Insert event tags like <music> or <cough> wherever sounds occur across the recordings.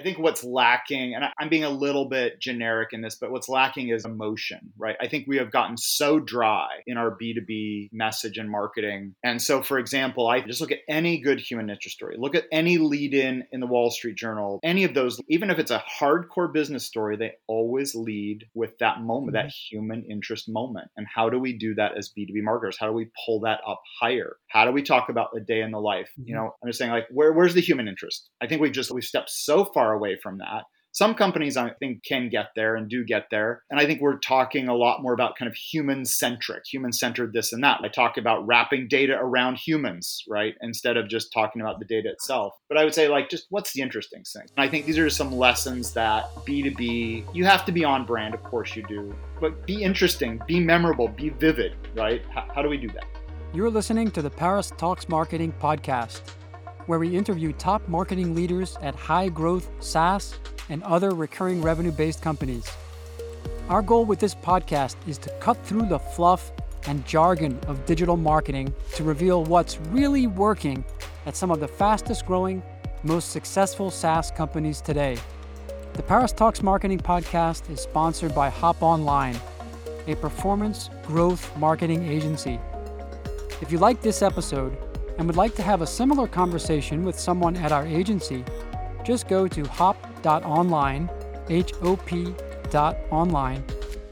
I think what's lacking, and I'm being a little bit generic in this, but what's lacking is emotion, right? I think we have gotten so dry in our B2B message and marketing. And so, for example, I just look at any good human interest story, look at any lead in in the Wall Street Journal, any of those, even if it's a hardcore business story, they always lead with that moment, that mm-hmm. human interest moment. And how do we do that as B2B marketers? How do we pull that up higher? How do we talk about the day in the life? You mm-hmm. know, I'm just saying, like, where, where's the human interest? I think we've just, we've stepped so far away from that some companies I think can get there and do get there. And I think we're talking a lot more about kind of human centric, human centered this and that. I talk about wrapping data around humans, right? Instead of just talking about the data itself. But I would say, like, just what's the interesting thing? And I think these are some lessons that B2B, you have to be on brand, of course you do, but be interesting, be memorable, be vivid, right? How do we do that? You're listening to the Paris Talks Marketing podcast where we interview top marketing leaders at high growth SaaS and other recurring revenue based companies. Our goal with this podcast is to cut through the fluff and jargon of digital marketing to reveal what's really working at some of the fastest growing, most successful SaaS companies today. The Paris Talks Marketing Podcast is sponsored by Hop Online, a performance growth marketing agency. If you like this episode, and would like to have a similar conversation with someone at our agency, just go to hop.online, H O P dot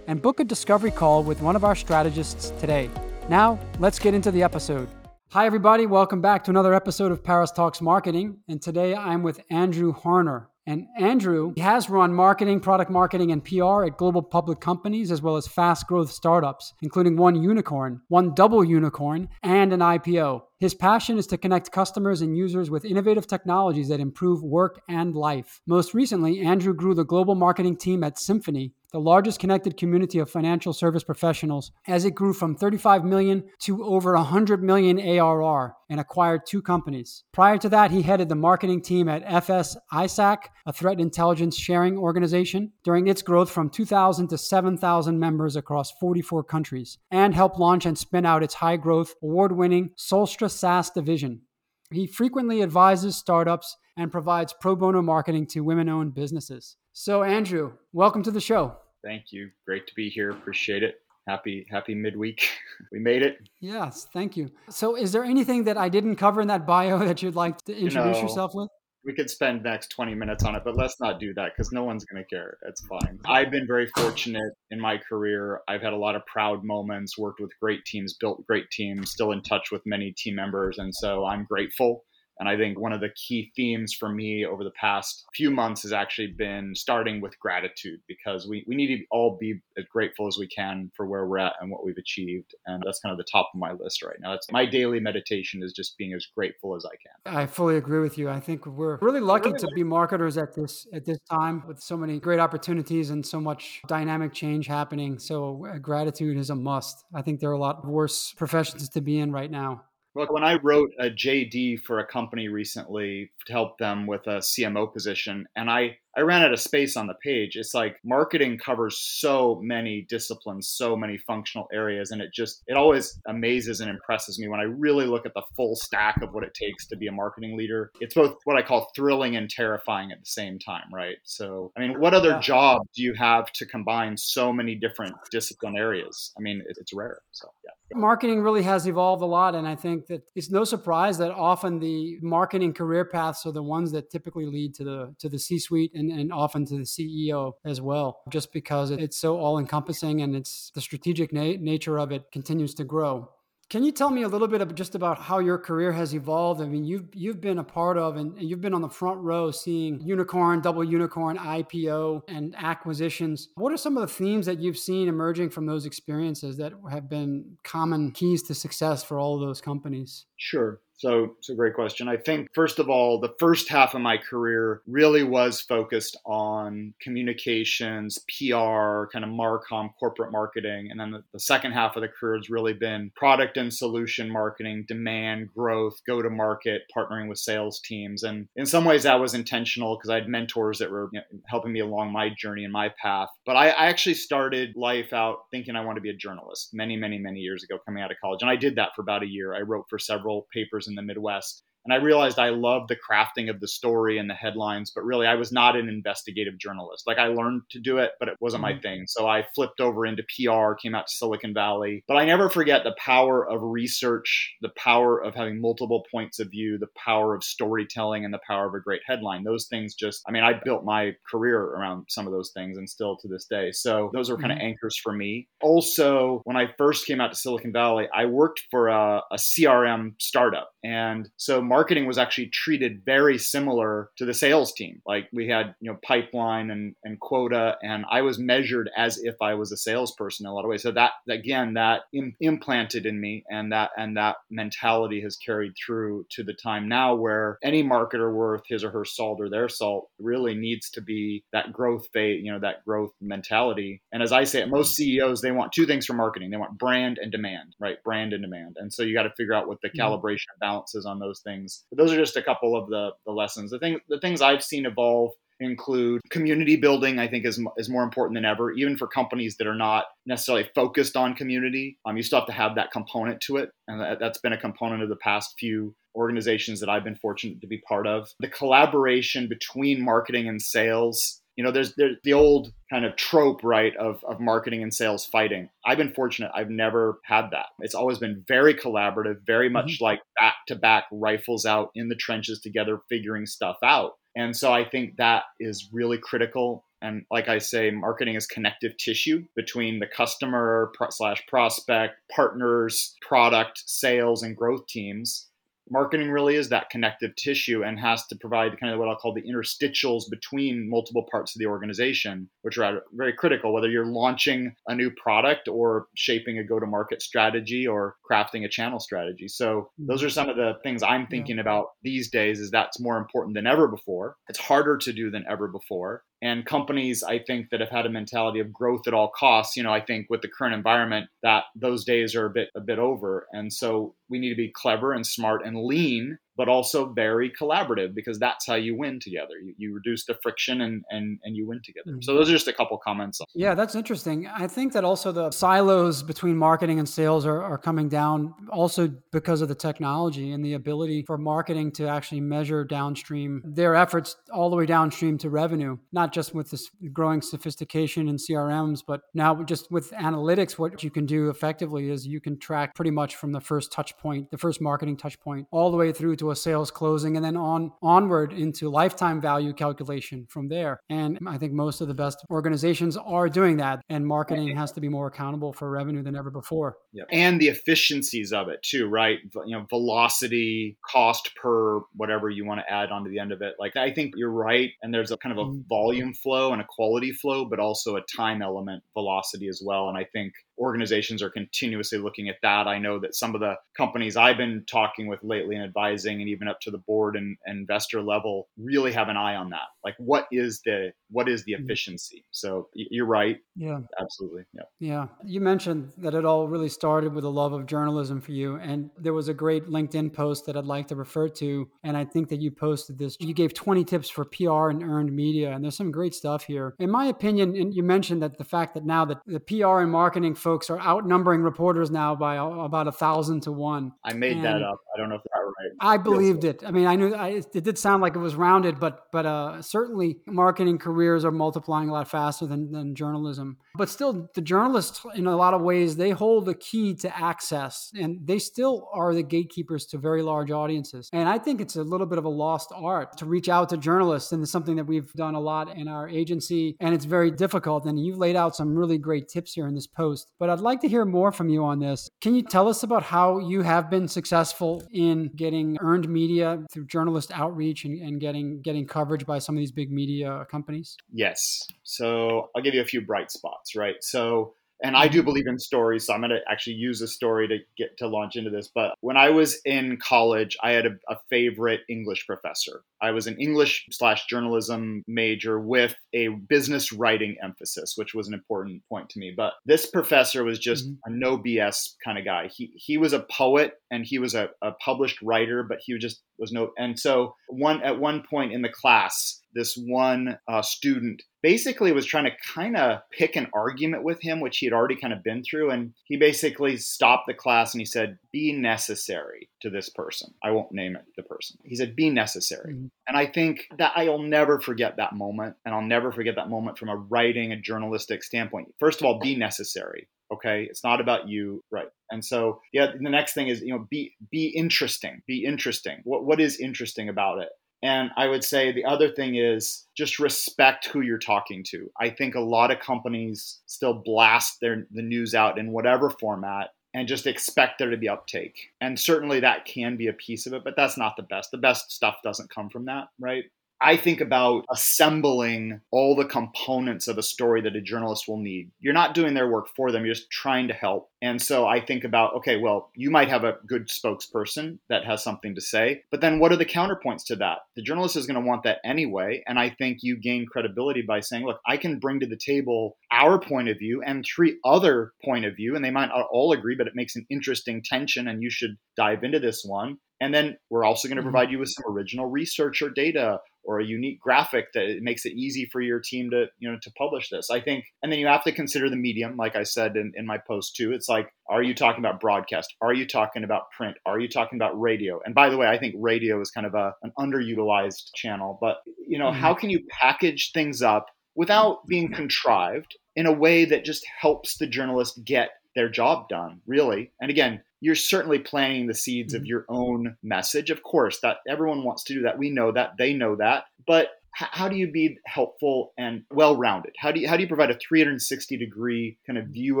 and book a discovery call with one of our strategists today. Now, let's get into the episode. Hi, everybody. Welcome back to another episode of Paris Talks Marketing. And today I'm with Andrew Harner. And Andrew has run marketing, product marketing, and PR at global public companies as well as fast growth startups, including one unicorn, one double unicorn, and an IPO. His passion is to connect customers and users with innovative technologies that improve work and life. Most recently, Andrew grew the global marketing team at Symphony, the largest connected community of financial service professionals, as it grew from 35 million to over 100 million ARR and acquired two companies. Prior to that, he headed the marketing team at FS ISAC, a threat intelligence sharing organization, during its growth from 2,000 to 7,000 members across 44 countries, and helped launch and spin out its high growth, award winning Solstra SaaS division. He frequently advises startups and provides pro bono marketing to women owned businesses. So, Andrew, welcome to the show. Thank you. Great to be here. Appreciate it. Happy happy midweek. <laughs> we made it. Yes, thank you. So, is there anything that I didn't cover in that bio <laughs> that you'd like to introduce you know, yourself with? We could spend next 20 minutes on it, but let's not do that because no one's going to care. It's fine. I've been very fortunate in my career. I've had a lot of proud moments, worked with great teams, built great teams, still in touch with many team members. And so I'm grateful and I think one of the key themes for me over the past few months has actually been starting with gratitude because we, we need to all be as grateful as we can for where we're at and what we've achieved. And that's kind of the top of my list right now. That's my daily meditation is just being as grateful as I can. I fully agree with you. I think we're really lucky to be marketers at this at this time with so many great opportunities and so much dynamic change happening. So uh, gratitude is a must. I think there are a lot worse professions to be in right now. Look, when I wrote a JD for a company recently to help them with a CMO position, and I I ran out of space on the page. It's like marketing covers so many disciplines, so many functional areas, and it just it always amazes and impresses me when I really look at the full stack of what it takes to be a marketing leader. It's both what I call thrilling and terrifying at the same time, right? So, I mean, what other yeah. job do you have to combine so many different discipline areas? I mean, it's rare. So, yeah. Marketing really has evolved a lot, and I think that it's no surprise that often the marketing career paths are the ones that typically lead to the to the C-suite and, and often to the CEO as well, just because it's so all encompassing and it's the strategic na- nature of it continues to grow. Can you tell me a little bit of just about how your career has evolved? I mean, you've you've been a part of and you've been on the front row seeing unicorn, double unicorn, IPO, and acquisitions. What are some of the themes that you've seen emerging from those experiences that have been common keys to success for all of those companies? Sure. So it's a great question. I think, first of all, the first half of my career really was focused on communications, PR, kind of Marcom, corporate marketing. And then the, the second half of the career has really been product and solution marketing, demand, growth, go to market, partnering with sales teams. And in some ways, that was intentional because I had mentors that were you know, helping me along my journey and my path. But I, I actually started life out thinking I wanted to be a journalist many, many, many years ago coming out of college. And I did that for about a year. I wrote for several papers in the Midwest. And I realized I loved the crafting of the story and the headlines, but really I was not an investigative journalist. Like I learned to do it, but it wasn't mm-hmm. my thing. So I flipped over into PR, came out to Silicon Valley. But I never forget the power of research, the power of having multiple points of view, the power of storytelling, and the power of a great headline. Those things just, I mean, I built my career around some of those things and still to this day. So those are kind of mm-hmm. anchors for me. Also, when I first came out to Silicon Valley, I worked for a, a CRM startup. And so marketing was actually treated very similar to the sales team. Like we had, you know, pipeline and, and quota, and I was measured as if I was a salesperson in a lot of ways. So that again, that Im- implanted in me, and that and that mentality has carried through to the time now where any marketer worth his or her salt or their salt really needs to be that growth phase, you know, that growth mentality. And as I say, most CEOs they want two things from marketing: they want brand and demand, right? Brand and demand. And so you got to figure out what the mm-hmm. calibration balances on those things. But those are just a couple of the the lessons. The thing the things I've seen evolve include community building i think is, is more important than ever even for companies that are not necessarily focused on community. Um, you still have to have that component to it and that, that's been a component of the past few organizations that i've been fortunate to be part of. The collaboration between marketing and sales you know there's, there's the old kind of trope right of, of marketing and sales fighting. I've been fortunate. I've never had that. It's always been very collaborative very much mm-hmm. like back to back rifles out in the trenches together figuring stuff out. And so I think that is really critical. And like I say, marketing is connective tissue between the customer slash prospect, partners, product, sales, and growth teams marketing really is that connective tissue and has to provide kind of what I'll call the interstitials between multiple parts of the organization, which are very critical, whether you're launching a new product or shaping a go to market strategy or crafting a channel strategy. So mm-hmm. those are some of the things I'm thinking yeah. about these days is that's more important than ever before. It's harder to do than ever before and companies i think that have had a mentality of growth at all costs you know i think with the current environment that those days are a bit a bit over. And so we need to be clever and smart and lean but also very collaborative because that's how you win together. You, you reduce the friction and, and, and you win together. Mm-hmm. So those are just a couple comments. Yeah, that's interesting. I think that also the silos between marketing and sales are, are coming down also because of the technology and the ability for marketing to actually measure downstream their efforts all the way downstream to revenue, not just with this growing sophistication in CRMs, but now just with analytics, what you can do effectively is you can track pretty much from the first touch point, the first marketing touch point, all the way through to a sales closing and then on onward into lifetime value calculation from there. And I think most of the best organizations are doing that and marketing has to be more accountable for revenue than ever before. Yeah. And the efficiencies of it too, right? You know, velocity, cost per whatever you want to add onto the end of it. Like I think you're right and there's a kind of a mm. volume flow and a quality flow, but also a time element velocity as well. And I think organizations are continuously looking at that. I know that some of the companies I've been talking with lately and advising, and even up to the board and, and investor level, really have an eye on that. Like, what is the what is the mm-hmm. efficiency? So you're right. Yeah, absolutely. Yeah. Yeah. You mentioned that it all really started with a love of journalism for you, and there was a great LinkedIn post that I'd like to refer to, and I think that you posted this. You gave 20 tips for PR and earned media, and there's some great stuff here. In my opinion, and you mentioned that the fact that now that the PR and marketing folks are outnumbering reporters now by about a thousand to one. I made and that up. I don't know if that's right. I believed it. I mean, I knew I, it did sound like it was rounded, but but uh, certainly marketing careers are multiplying a lot faster than, than journalism. But still, the journalists, in a lot of ways, they hold the key to access, and they still are the gatekeepers to very large audiences. And I think it's a little bit of a lost art to reach out to journalists, and it's something that we've done a lot in our agency, and it's very difficult. And you've laid out some really great tips here in this post. But I'd like to hear more from you on this. Can you tell us about how you have been successful in getting earned media through journalist outreach and, and getting getting coverage by some of these big media companies? Yes. So I'll give you a few bright spots, right? So and I do mm-hmm. believe in stories, so I'm going to actually use a story to get to launch into this. But when I was in college, I had a, a favorite English professor, I was an English slash journalism major with a business writing emphasis, which was an important point to me. But this professor was just mm-hmm. a no BS kind of guy. He he was a poet and he was a, a published writer, but he just was no. And so one at one point in the class, this one uh, student basically was trying to kind of pick an argument with him, which he had already kind of been through. And he basically stopped the class and he said, Be necessary to this person. I won't name it the person. He said, Be necessary. Mm-hmm. And I think that I'll never forget that moment. And I'll never forget that moment from a writing and journalistic standpoint. First of all, be necessary okay it's not about you right and so yeah the next thing is you know be be interesting be interesting what what is interesting about it and I would say the other thing is just respect who you're talking to. I think a lot of companies still blast their the news out in whatever format and just expect there to be uptake. And certainly that can be a piece of it, but that's not the best. The best stuff doesn't come from that, right? I think about assembling all the components of a story that a journalist will need. You're not doing their work for them, you're just trying to help. And so I think about okay, well, you might have a good spokesperson that has something to say, but then what are the counterpoints to that? The journalist is going to want that anyway. And I think you gain credibility by saying, look, I can bring to the table our point of view and three other point of view, and they might not all agree, but it makes an interesting tension, and you should dive into this one. And then we're also going to mm-hmm. provide you with some original research or data or a unique graphic that makes it easy for your team to you know to publish this i think and then you have to consider the medium like i said in, in my post too it's like are you talking about broadcast are you talking about print are you talking about radio and by the way i think radio is kind of a, an underutilized channel but you know mm-hmm. how can you package things up without being contrived in a way that just helps the journalist get their job done really and again you're certainly planting the seeds of mm-hmm. your own message. Of course, that everyone wants to do that. We know that. They know that. But how do you be helpful and well-rounded? How do you how do you provide a 360 degree kind of view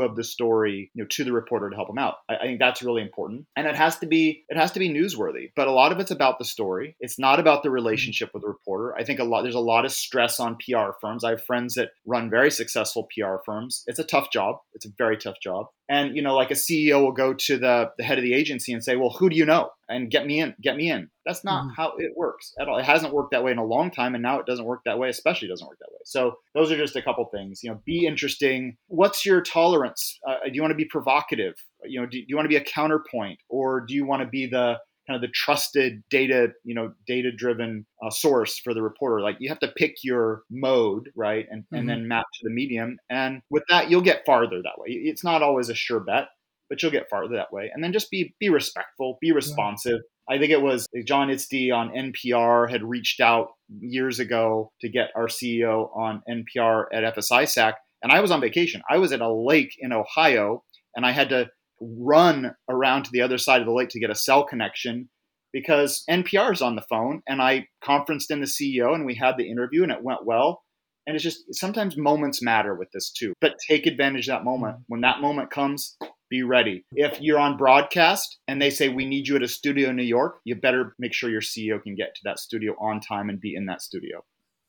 of the story, you know, to the reporter to help them out? I, I, think that's really important, and it has to be it has to be newsworthy. But a lot of it's about the story. It's not about the relationship with the reporter. I think a lot there's a lot of stress on PR firms. I have friends that run very successful PR firms. It's a tough job. It's a very tough job. And you know, like a CEO will go to the the head of the agency and say, "Well, who do you know?" and get me in, get me in. That's not mm-hmm. how it works at all. It hasn't worked that way in a long time, and now it doesn't work that way. Especially doesn't work that way. So those are just a couple things. You know, be interesting. What's your tolerance? Uh, do you want to be provocative? You know, do, do you want to be a counterpoint, or do you want to be the kind of the trusted data, you know, data driven uh, source for the reporter. Like you have to pick your mode, right? And, mm-hmm. and then map to the medium. And with that, you'll get farther that way. It's not always a sure bet but you'll get farther that way. And then just be be respectful, be responsive. Yeah. I think it was John Ydstie on NPR had reached out years ago to get our CEO on NPR at FSISAC, and I was on vacation. I was at a lake in Ohio, and I had to run around to the other side of the lake to get a cell connection because NPR is on the phone, and I conferenced in the CEO, and we had the interview, and it went well. And it's just sometimes moments matter with this too. But take advantage of that moment. Mm-hmm. When that moment comes, be ready. If you're on broadcast and they say we need you at a studio in New York, you better make sure your CEO can get to that studio on time and be in that studio.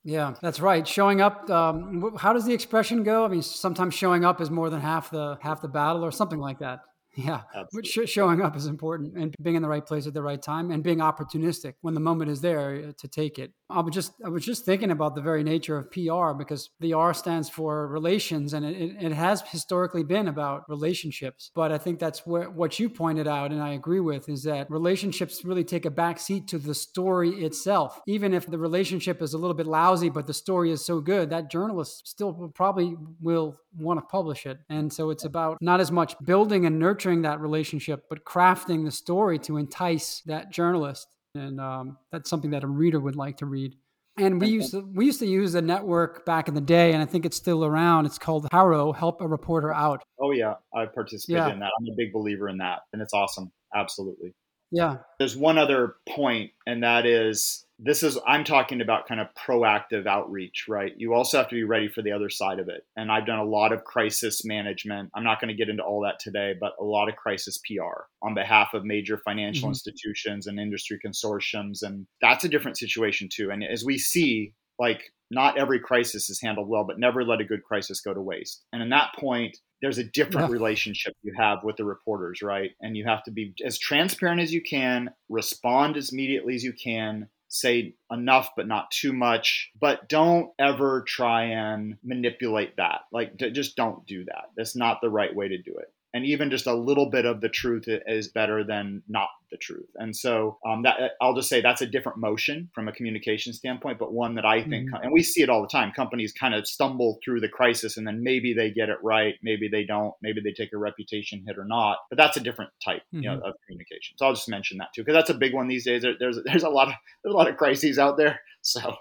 Yeah, that's right. Showing up. Um, how does the expression go? I mean, sometimes showing up is more than half the half the battle, or something like that. Yeah, but showing up is important, and being in the right place at the right time, and being opportunistic when the moment is there uh, to take it. I was just I was just thinking about the very nature of PR because the R stands for relations, and it, it has historically been about relationships. But I think that's where what you pointed out, and I agree with, is that relationships really take a back seat to the story itself. Even if the relationship is a little bit lousy, but the story is so good, that journalist still probably will want to publish it. And so it's about not as much building and nurturing that relationship, but crafting the story to entice that journalist. And um, that's something that a reader would like to read. And we used to, we used to use a network back in the day, and I think it's still around. It's called HARO, Help a Reporter Out. Oh yeah, I participated yeah. in that. I'm a big believer in that, and it's awesome. Absolutely. Yeah. There's one other point, and that is this is i'm talking about kind of proactive outreach right you also have to be ready for the other side of it and i've done a lot of crisis management i'm not going to get into all that today but a lot of crisis pr on behalf of major financial mm-hmm. institutions and industry consortiums and that's a different situation too and as we see like not every crisis is handled well but never let a good crisis go to waste. And in that point there's a different relationship you have with the reporters, right? And you have to be as transparent as you can, respond as immediately as you can, say enough but not too much. But don't ever try and manipulate that. Like just don't do that. That's not the right way to do it and even just a little bit of the truth is better than not the truth. And so um, that I'll just say that's a different motion from a communication standpoint, but one that I think, mm-hmm. and we see it all the time. Companies kind of stumble through the crisis, and then maybe they get it right, maybe they don't, maybe they take a reputation hit or not. But that's a different type, mm-hmm. you know, mm-hmm. of communication. So I'll just mention that too, because that's a big one these days. There, there's there's a lot of there's a lot of crises out there, <laughs> so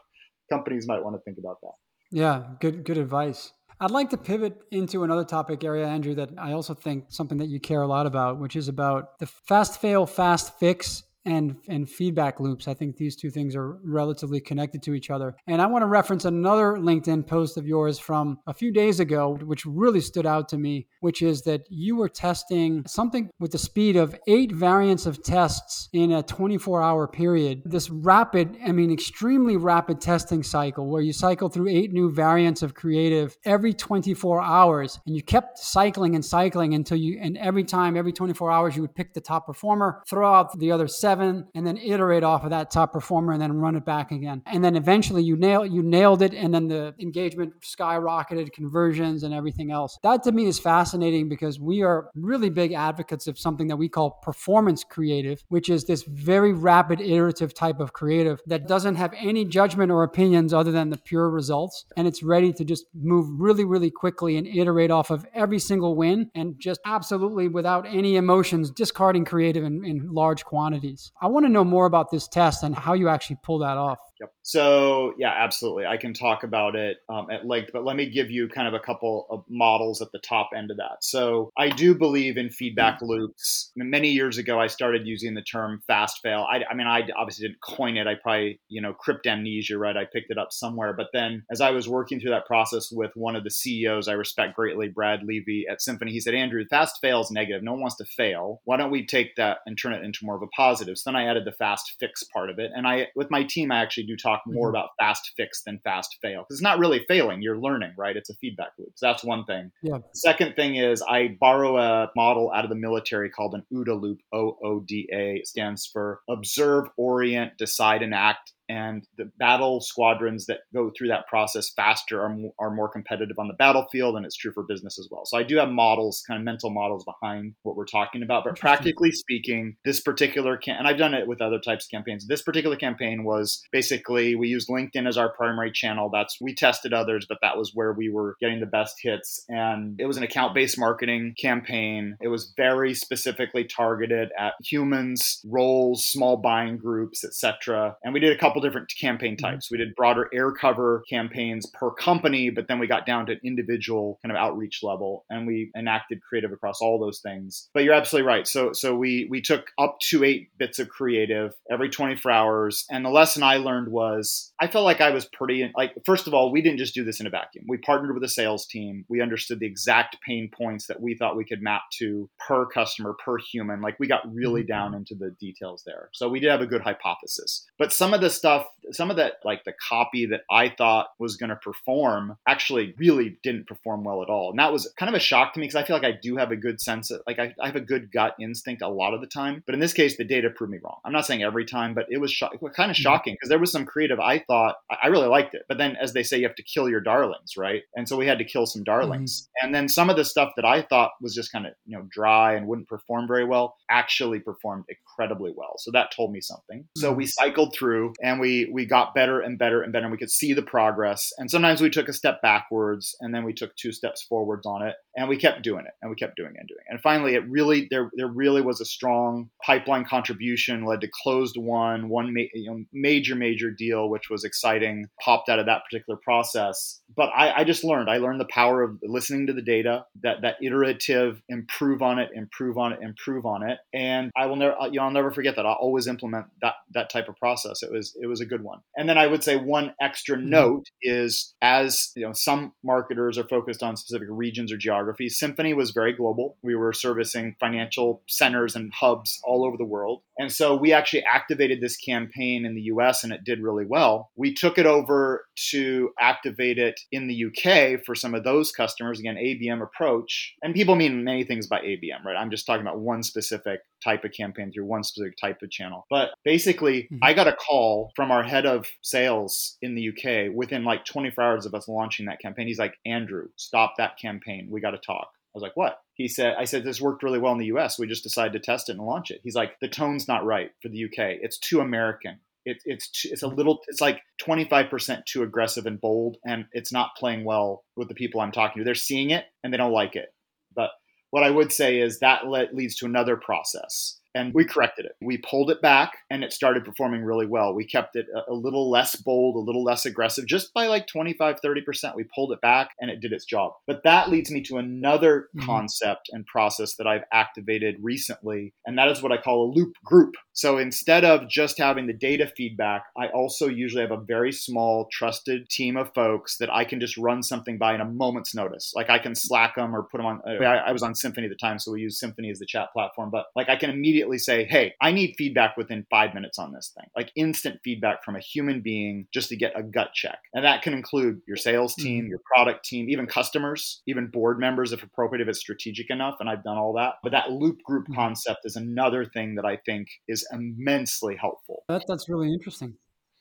companies might want to think about that. Yeah, good good advice. I'd like to pivot into another topic area, Andrew, that I also think something that you care a lot about, which is about the fast fail, fast fix and and feedback loops. I think these two things are relatively connected to each other. And I want to reference another LinkedIn post of yours from a few days ago, which really stood out to me, which is that you were testing something with the speed of eight variants of tests in a 24-hour period. This rapid, I mean, extremely rapid testing cycle where you cycle through eight new variants of creative every 24 hours, and you kept cycling and cycling until you, and every time, every 24 hours, you would pick the top performer, throw out the other seven seven and then iterate off of that top performer and then run it back again. And then eventually you nail you nailed it and then the engagement skyrocketed, conversions and everything else. That to me is fascinating because we are really big advocates of something that we call performance creative, which is this very rapid iterative type of creative that doesn't have any judgment or opinions other than the pure results and it's ready to just move really really quickly and iterate off of every single win and just absolutely without any emotions discarding creative in, in large quantities. I want to know more about this test and how you actually pull that off. Yep. So yeah, absolutely. I can talk about it um, at length, but let me give you kind of a couple of models at the top end of that. So I do believe in feedback mm-hmm. loops. Many years ago, I started using the term fast fail. I, I, mean, I obviously didn't coin it. I probably, you know, cryptomnesia, right? I picked it up somewhere. But then as I was working through that process with one of the CEOs I respect greatly, Brad Levy at Symphony, he said, Andrew, fast fail is negative. No one wants to fail. Why don't we take that and turn it into more of a positive? So then I added the fast fix part of it. And I, with my team, I actually do talk more mm-hmm. about fast fix than fast fail because it's not really failing. You're learning, right? It's a feedback loop. So that's one thing. Yeah. Second thing is I borrow a model out of the military called an OODA loop. O O D A it stands for observe, orient, decide, and act and the battle squadrons that go through that process faster are, are more competitive on the battlefield and it's true for business as well. So i do have models kind of mental models behind what we're talking about but practically speaking this particular can and i've done it with other types of campaigns. This particular campaign was basically we used linkedin as our primary channel. That's we tested others but that was where we were getting the best hits. And it was an account based marketing campaign. It was very specifically targeted at humans roles small buying groups etc and we did a couple couple different campaign mm-hmm. types. We did broader air cover campaigns per company, but then we got down to an individual kind of outreach level and we enacted creative across all those things. But you're absolutely right. So so we we took up to 8 bits of creative every 24 hours and the lesson I learned was I felt like I was pretty like first of all, we didn't just do this in a vacuum. We partnered with a sales team. We understood the exact pain points that we thought we could map to per customer, per human. Like we got really mm-hmm. down into the details there. So we did have a good hypothesis. But some of the stuff stuff, some of that, like the copy that I thought was going to perform, actually really didn't perform well at all. And that was kind of a shock to me because I feel like I do have a good sense of, like, I, I, have a good gut instinct a lot of the time. But in this case, the data proved me wrong. I'm not saying every time, but it was, kind of mm-hmm. shocking because there was some creative I thought I really liked it. But then, as they say, you have to kill your darlings, right? And so we had to kill some darlings. Mm-hmm. And then some of the stuff that I thought was just kind of, you know, dry and wouldn't perform very well actually performed incredibly well. So that told me something. Mm-hmm. So we cycled through and we we got better and better and better and we could see the progress. And sometimes we took a step backwards and then we took two steps forwards on it and we kept doing it and we kept doing it and doing it. And finally it really there there really was a strong pipeline contribution led to closed won one ma- you know, major major deal which was exciting popped out of that particular process. But I, I just learned I learned the power of listening to the data that that iterative improve on it improve on it improve on it. And I will never you know I'll never forget that. I'll always implement that that type of process. It was it was a good one. And then I would say one extra mm-hmm. note is as you know, some marketers are focused on specific regions or geographies. Symphony was very global. We were servicing financial centers and hubs all over the world. And so we actually activated this campaign in the US and it did really well. We took it over to activate it in the UK for some of those customers. Again, ABM approach. And people mean many things by ABM, right? I'm just talking about one specific type of campaign through one specific type of channel. But basically, mm-hmm. I got a call from our head of sales in the UK within like 24 hours of us launching that campaign. He's like, Andrew, stop that campaign. We got to talk. I was like, what? He said, I said, this worked really well in the US. We just decided to test it and launch it. He's like, the tone's not right for the UK. It's too American. It, it's too, it's a little it's like 25% too aggressive and bold and it's not playing well with the people i'm talking to they're seeing it and they don't like it what i would say is that leads to another process and we corrected it. We pulled it back and it started performing really well. We kept it a, a, little less bold, a little less aggressive, just by like 25, 30%. We pulled it back and it did its job. But that leads me to another mm-hmm. concept and process that I've activated recently, and that is what I call a loop group. So instead of just having the data feedback, I also usually have a very small, trusted team of folks that I can just run something by in a moment's notice. Like I can Slack them or put them on. I, I was on Symphony at the time, so we use Symphony as the chat platform, but like I can immediately immediately say, hey, I need feedback within five minutes on this thing, like instant feedback from a human being just to get a gut check. And that can include your sales hmm. team, your product team, even customers, even board members, if appropriate, if it's strategic enough. And I've done all that. But that loop group mm-hmm. concept is another thing that I think is immensely helpful. That, that's really interesting.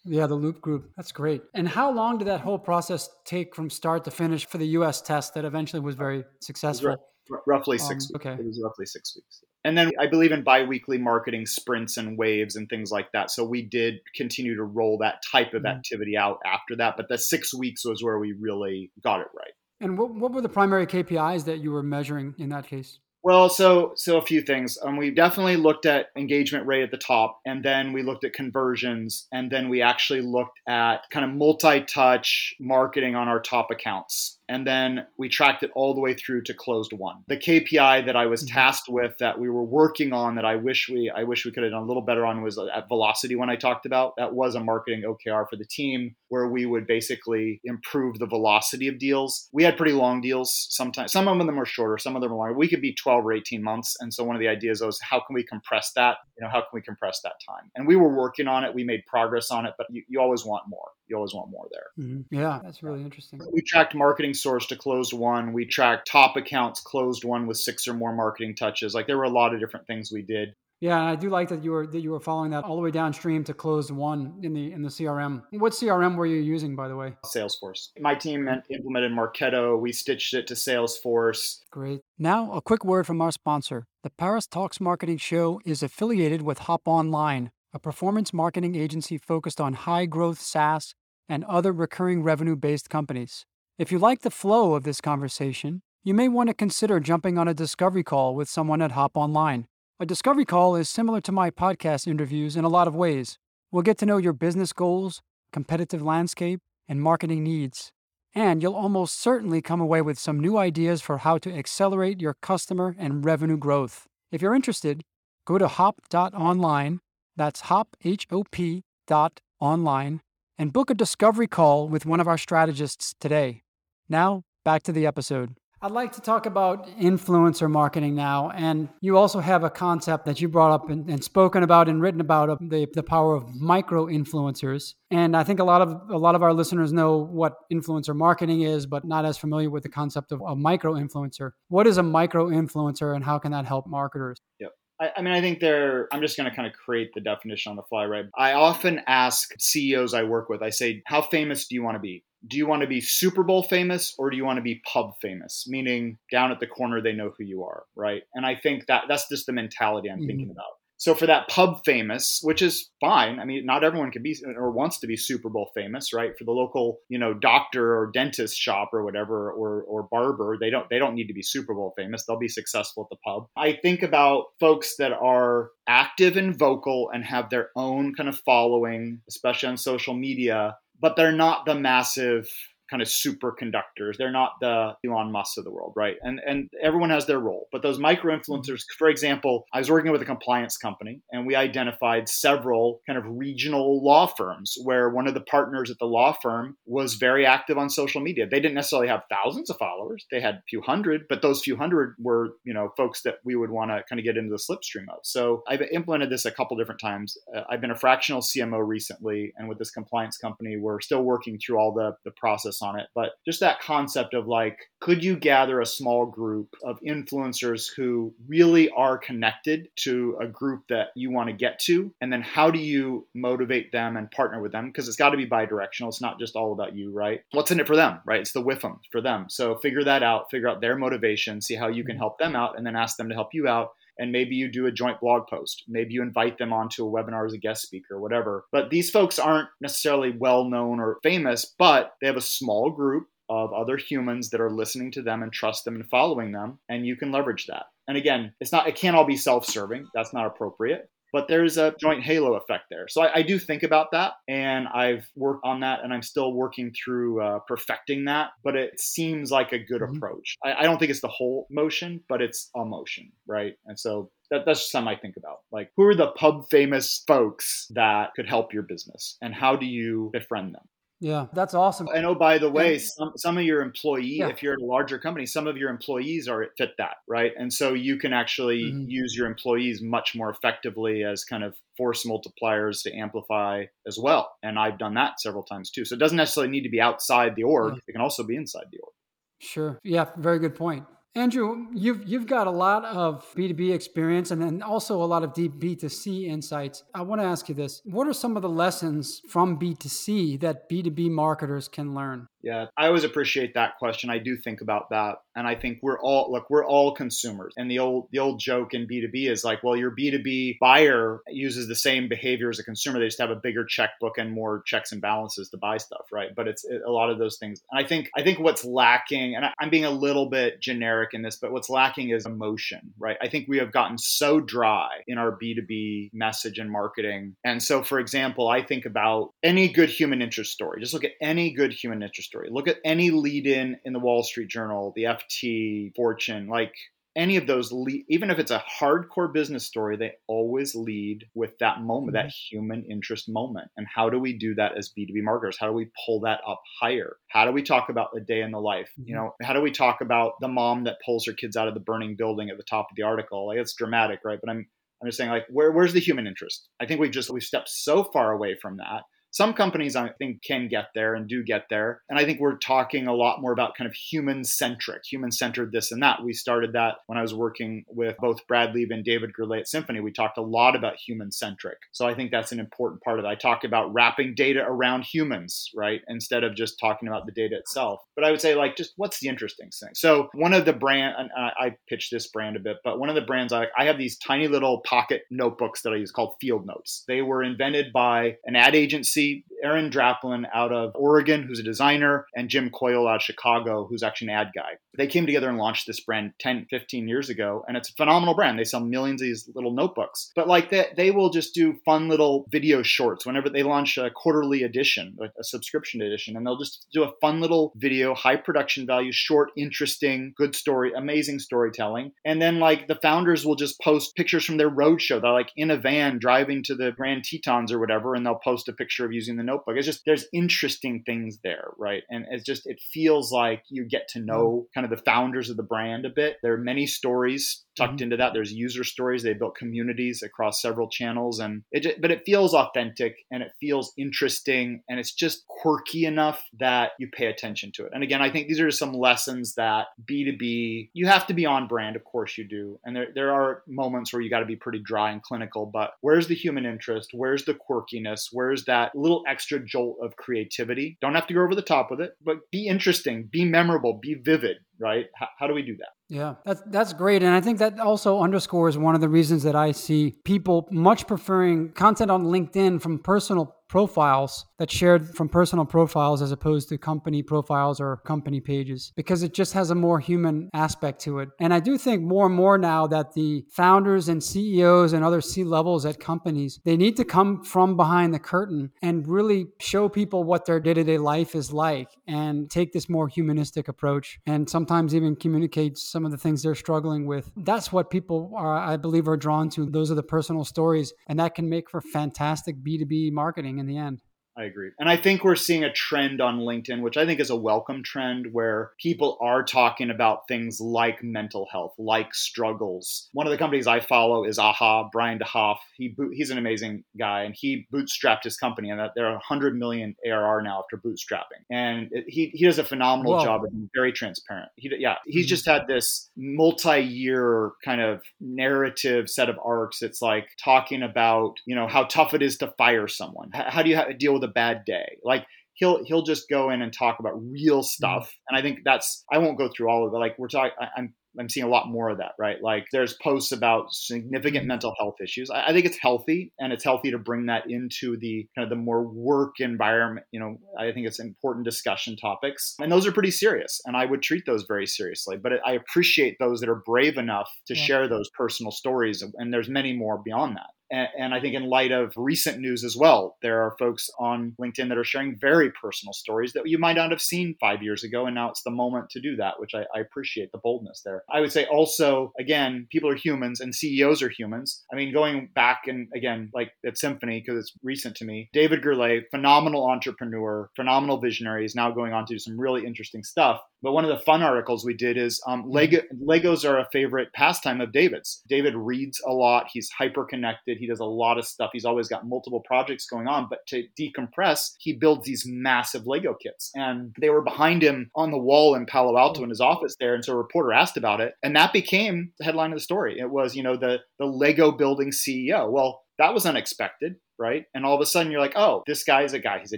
Yeah, the loop group. That's great. And how long did that whole process take from start to finish for the US test that eventually was very successful? R- roughly six. Um, okay. It was roughly six weeks. And then I believe in biweekly marketing sprints and waves and things like that. So we did continue to roll that type of mm-hmm. activity out after that. But the six weeks was where we really got it right. And what, what were the primary KPIs that you were measuring in that case? Well, so so a few things. Um, we definitely looked at engagement rate at the top, and then we looked at conversions, and then we actually looked at kind of multi-touch marketing on our top accounts and then we tracked it all the way through to closed won. The KPI that I was mm-hmm. tasked with that we were working on that I wish we I wish we could have done a little better on was at velocity when I talked about. That was a marketing OKR for the team where we would basically improve the velocity of deals. We had pretty long deals sometimes. Some of them were shorter, some of them were longer. We could be 12 or 18 months. And so one of the ideas was how can we compress that? You know, how can we compress that time? And we were working on it. We made progress on it, but you, you always want more. You always want more there. Mm-hmm. Yeah, that's really interesting. We tracked marketing source to closed won. We tracked top accounts closed won with six or more marketing touches. Like there were a lot of different things we did. Yeah, I do like that you were that you were following that all the way downstream to closed won in the in the CRM. What CRM were you using, by the way? Salesforce. My team implemented Marketo. We stitched it to Salesforce. Great. Now, a quick word from our sponsor. The Paris Talks Marketing Show is affiliated with Hop Online, a performance marketing agency focused on high growth SaaS and other recurring revenue based companies. If you like the flow of this conversation, you may want to consider jumping on a discovery call with someone at Hop Online. A discovery call is similar to my podcast interviews in a lot of ways. We'll get to know your business goals, competitive landscape, and marketing needs. And you'll almost certainly come away with some new ideas for how to accelerate your customer and revenue growth. If you're interested, go to hop.online, that's hop, H O P dot online, and book a discovery call with one of our strategists today. Now, back to the episode. I'd like to talk about influencer marketing now. And you also have a concept that you brought up and, and spoken about and written about of the, the power of micro influencers. And I think a lot of a lot of our listeners know what influencer marketing is, but not as familiar with the concept of a micro influencer. What is a micro influencer and how can that help marketers? Yep. I, I mean, I think they're, I'm just going to kind of create the definition on the fly, right? I often ask CEOs I work with, I say, how famous do you want to be? do you want to be Super Bowl famous or do you want to be pub famous? Meaning down at the corner, they know who you are, right? And I think that that's just the mentality I'm mm-hmm. thinking about. So for that pub famous, which is fine. I mean, not everyone can be or wants to be Super Bowl famous, right? For the local, you know, doctor or dentist shop or whatever, or or barber, they don't they don't need to be Super Bowl famous. They'll be successful at the pub. I think about folks that are active and vocal and have their own kind of following, especially on social media, but they're not the massive kind of superconductors. They're not the Elon Musk of the world, right? And and everyone has their role. But those micro influencers, for example, I was working with a compliance company and we identified several kind of regional law firms where one of the partners at the law firm was very active on social media. They didn't necessarily have thousands of followers. They had a few hundred, but those few hundred were, you know, folks that we would want to kind of get into the slipstream of. So I've implemented this a couple different times. Uh, I've been a fractional CMO recently and with this compliance company, we're still working through all the the process emphasis on it, but just that concept of like, could you gather a small group of influencers who really are connected to a group that you want to get to? And then how do you motivate them and partner with them? Because it's got to be bi directional. It's not just all about you, right? What's in it for them, right? It's the WIFM for them. So figure that out, figure out their motivation, see how you can mm-hmm. help them out, and then ask them to help you out and maybe you do a joint blog post. Maybe you invite them onto a webinar as a guest speaker whatever. But these folks aren't necessarily well known or famous, but they have a small group of other humans that are listening to them and trust them and following them and you can leverage that and again it's not it can't all be self-serving that's not appropriate but there's a joint halo effect there. So I, I, do think about that, and I've worked on that, and I'm still working through uh, perfecting that. But it seems like a good mm-hmm. approach. I, I, don't think it's the whole motion, but it's a motion, right? And so that, that's something I think about. Like, who are the pub famous folks that could help your business, and how do you befriend them? Yeah, that's awesome. And oh, by the way, some, some of your employees, yeah. if you're at a larger company, some of your employees are fit that, right? And so you can actually mm-hmm. use your employees much more effectively as kind of force multipliers to amplify as well. And I've done that several times too. So it doesn't necessarily need to be outside the org, yeah. it can also be inside the org. Sure. Yeah, very good point. Andrew, you've you've got a lot of B2B experience and then also a lot of deep B2C insights. I want to ask you this. What are some of the lessons from B2C that B2B marketers can learn? Yeah, I always appreciate that question. I do think about that. And I think we're all look, we're all consumers. And the old the old joke in B2B is like, well, your B2B buyer uses the same behavior as a consumer. They just have a bigger checkbook and more checks and balances to buy stuff, right? But it's it, a lot of those things. And I think I think what's lacking, and I, I'm being a little bit generic in this, but what's lacking is emotion, right? I think we have gotten so dry in our B2B message and marketing. And so, for example, I think about any good human interest story. Just look at any good human interest story. Look at any lead in in the Wall Street Journal, the FT, Fortune, like any of those lead, even if it's a hardcore business story, they always lead with that moment, mm-hmm. that human interest moment. And how do we do that as B2B marketers? How do we pull that up higher? How do we talk about the day in the life? Mm-hmm. You know, how do we talk about the mom that pulls her kids out of the burning building at the top of the article? Like it's dramatic, right? But I'm I'm just saying like where where's the human interest? I think we've just we've stepped so far away from that some companies I think can get there and do get there. And I think we're talking a lot more about kind of human centric, human centered this and that. We started that when I was working with both Brad Levy and David Gurle at Symphony. We talked a lot about human centric. So I think that's an important part of it. I talk about wrapping data around humans, right? Instead of just talking about the data itself. But I would say, like, just what's the interesting thing? So one of the brand, and I pitched this brand a bit, but one of the brands I, I have these tiny little pocket notebooks that I use called Field Notes. They were invented by an ad agency Aaron Draplin out of Oregon, who's a designer, and Jim Coudal out of Chicago, who's actually an ad guy. They came together and launched this brand 10, 15 years ago, and it's a phenomenal brand. They sell millions of these little notebooks. But like they, they will just do fun little video shorts whenever they launch a quarterly edition, like a subscription edition, and they'll just do a fun little video, high production value, short, interesting, good story, amazing storytelling. And then like the founders will just post pictures from their roadshow. They're like in a van driving to the Grand Tetons or whatever, and they'll post a picture of using the notebook. It's just there's interesting things there, right? And it's just it feels like you get to know mm-hmm. kind of the founders of the brand a bit. There are many stories tucked mm-hmm. into that. There's user stories. They built communities across several channels, and it just, but it feels authentic and it feels interesting and it's just quirky enough that you pay attention to it. And again, I think these are some lessons that B2B you have to be on brand, of course you do, and there there are moments where you got to be pretty dry and clinical. But where's the human interest? Where's the quirkiness? Where's that little extra jolt of creativity? Don't have to go over the top with it, but be interesting, be memorable, be vivid right? How, how, do we do that? Yeah, that's that's great, and I think that also underscores one of the reasons that I see people much preferring content on LinkedIn from personal profiles that's shared from personal profiles as opposed to company profiles or company pages because it just has a more human aspect to it. And I do think more and more now that the founders and CEOs and other C levels at companies, they need to come from behind the curtain and really show people what their day-to-day life is like and take this more humanistic approach and sometimes even communicate some of the things they're struggling with. That's what people are I believe are drawn to. Those are the personal stories and that can make for fantastic B2B marketing in the end. I agree. And I think we're seeing a trend on LinkedIn, which I think is a welcome trend, where people are talking about things like mental health, like struggles. One of the companies I follow is AHA, Brian de Haaff. He he's an amazing guy, and he bootstrapped his company, and they're 100 million ARR now after bootstrapping. And it, he he does a phenomenal Whoa. job of being very transparent. He, yeah, he's mm-hmm. just had this multi-year kind of narrative set of arcs. It's like talking about you know how tough it is to fire someone. How do you deal with a bad day. Like he'll he'll just go in and talk about real mm-hmm. stuff, and I think that's I won't go through all of it. Like we're talking, I'm I'm seeing a lot more of that, right? Like there's posts about significant mm-hmm. mental health issues. I, I, think it's healthy and it's healthy to bring that into the kind of the more work environment. You know, I think it's important discussion topics. And those are pretty serious. And I would treat those very seriously. But I appreciate those that are brave enough to yeah. share those personal stories. And there's many more beyond that. And, I think in light of recent news as well, there are folks on LinkedIn that are sharing very personal stories that you might not have seen five years ago. And now it's the moment to do that, which I, I appreciate the boldness there. I would say also, again, people are humans and CEOs are humans. I mean, going back and again, like at Symphony, because it's recent to me, David Gurle, phenomenal entrepreneur, phenomenal visionary, is now going on to do some really interesting stuff. But one of the fun articles we did is um, mm-hmm. Lego, Legos are a favorite pastime of David's. David reads a lot. He's hyper connected. He does a lot of stuff. He's always got multiple projects going on. But to decompress, he builds these massive Lego kits. And they were behind him on the wall in Palo Alto in his office there. And so a reporter asked about it. And that became the headline of the story. It was, you know, the, the Lego building CEO. Well, that was unexpected right? And all of a sudden you're like, oh, this guy's a guy. He's a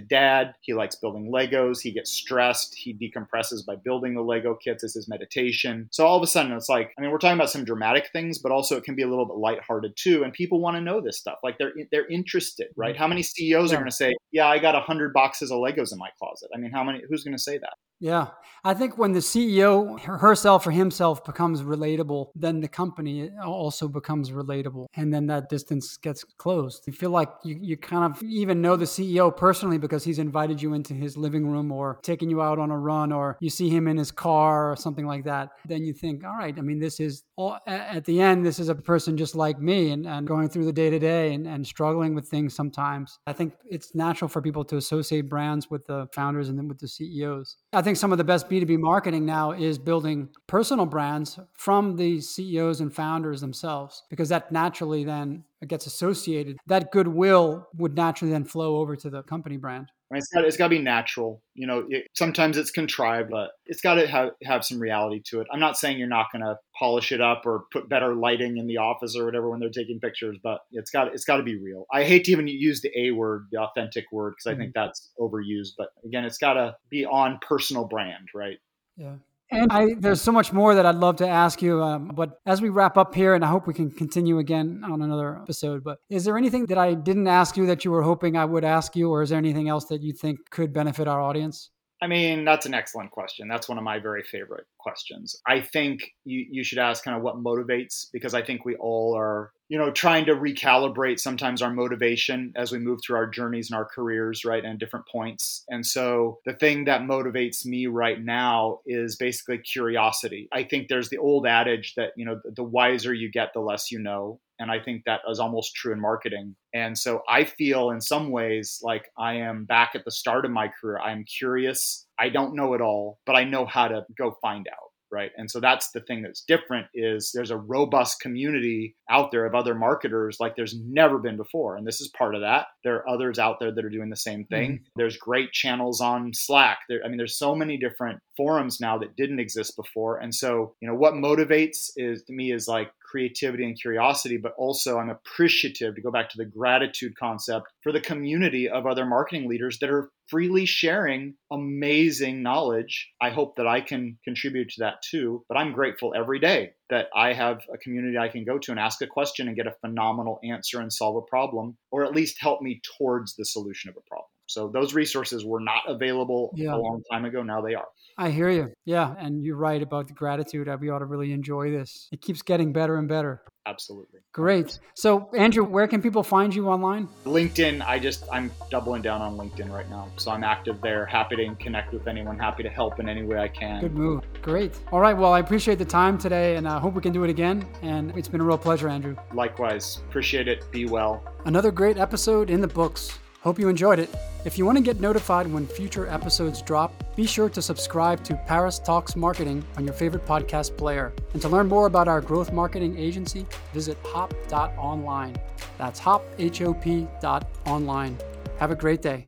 dad. He likes building Legos. He gets stressed. He decompresses by building the Lego kits as his meditation. So all of a sudden it's like, I mean, we're talking about some dramatic things, but also it can be a little bit lighthearted too. And people want to know this stuff. Like they're they're interested, right? Mm-hmm. How many CEOs yeah. are going to say, yeah, I got a hundred boxes of Legos in my closet? I mean, how many? Who's going to say that? Yeah. I think when the CEO herself or himself becomes relatable, then the company also becomes relatable. And then that distance gets closed. You feel like you, you kind of even know the CEO personally because he's invited you into his living room or taken you out on a run or you see him in his car or something like that. Then you think, all right, I mean, this is all, at the end, this is a person just like me and, and going through the day to day and struggling with things sometimes. I think it's natural for people to associate brands with the founders and then with the CEOs. I think some of the best B2B marketing now is building personal brands from the CEOs and founders themselves, because that naturally then gets associated. That goodwill would naturally then flow over to the company brand. It's got it's got to be natural. You know, it, sometimes it's contrived, but it's got to have have some reality to it. I'm not saying you're not going to polish it up or put better lighting in the office or whatever when they're taking pictures, but it's got it's got to be real. I hate to even use the A word, the authentic word, because I mm-hmm. think that's overused. But again, it's got to be on personal brand, right? Yeah. And I, there's so much more that I'd love to ask you. Um, but as we wrap up here, and I hope we can continue again on another episode, but is there anything that I didn't ask you that you were hoping I would ask you, or is there anything else that you think could benefit our audience? I mean, that's an excellent question. That's one of my very favorite questions. I think you, you should ask kind of what motivates, because I think we all are you know trying to recalibrate sometimes our motivation as we move through our journeys and our careers right and different points and so the thing that motivates me right now is basically curiosity i think there's the old adage that you know the wiser you get the less you know and i think that is almost true in marketing. And so i feel in some ways like i am back at the start of my career. I am curious. I don't know it all but i know how to go find out right? And so that's the thing that's different is there's a robust community out there of other marketers like there's never been before. And this is part of that. There are others out there that are doing the same thing. Mm-hmm. there's great channels on slack. There i mean there's so many different forums now that didn't exist before and so you know what motivates is to me is like creativity and curiosity, but also I'm appreciative to go back to the gratitude concept for the community of other marketing leaders that are freely sharing amazing knowledge. I hope that I can contribute to that too, but I'm grateful every day that I have a community I can go to and ask a question and get a phenomenal answer and solve a problem, or at least help me towards the solution of a problem. So those resources were not available yeah. a long time ago. Now they are. I hear you. Yeah. And you're right about the gratitude. Uh, we ought to really enjoy this. It keeps getting better and better. Absolutely. Great. So, Andrew, where can people find you online? LinkedIn. I just, I'm doubling down on LinkedIn right now. So I'm active there, happy to connect with anyone, happy to help in any way I can. Good move. Great. All right. Well, I appreciate the time today and I hope we can do it again. And it's been a real pleasure, Andrew. Likewise. Appreciate it. Be well. Another great episode in the books. Hope you enjoyed it. If you want to get notified when future episodes drop, be sure to subscribe to Paris Talks Marketing on your favorite podcast player. And to learn more about our growth marketing agency, visit hop.online. That's hop, H O P dot online. Have a great day.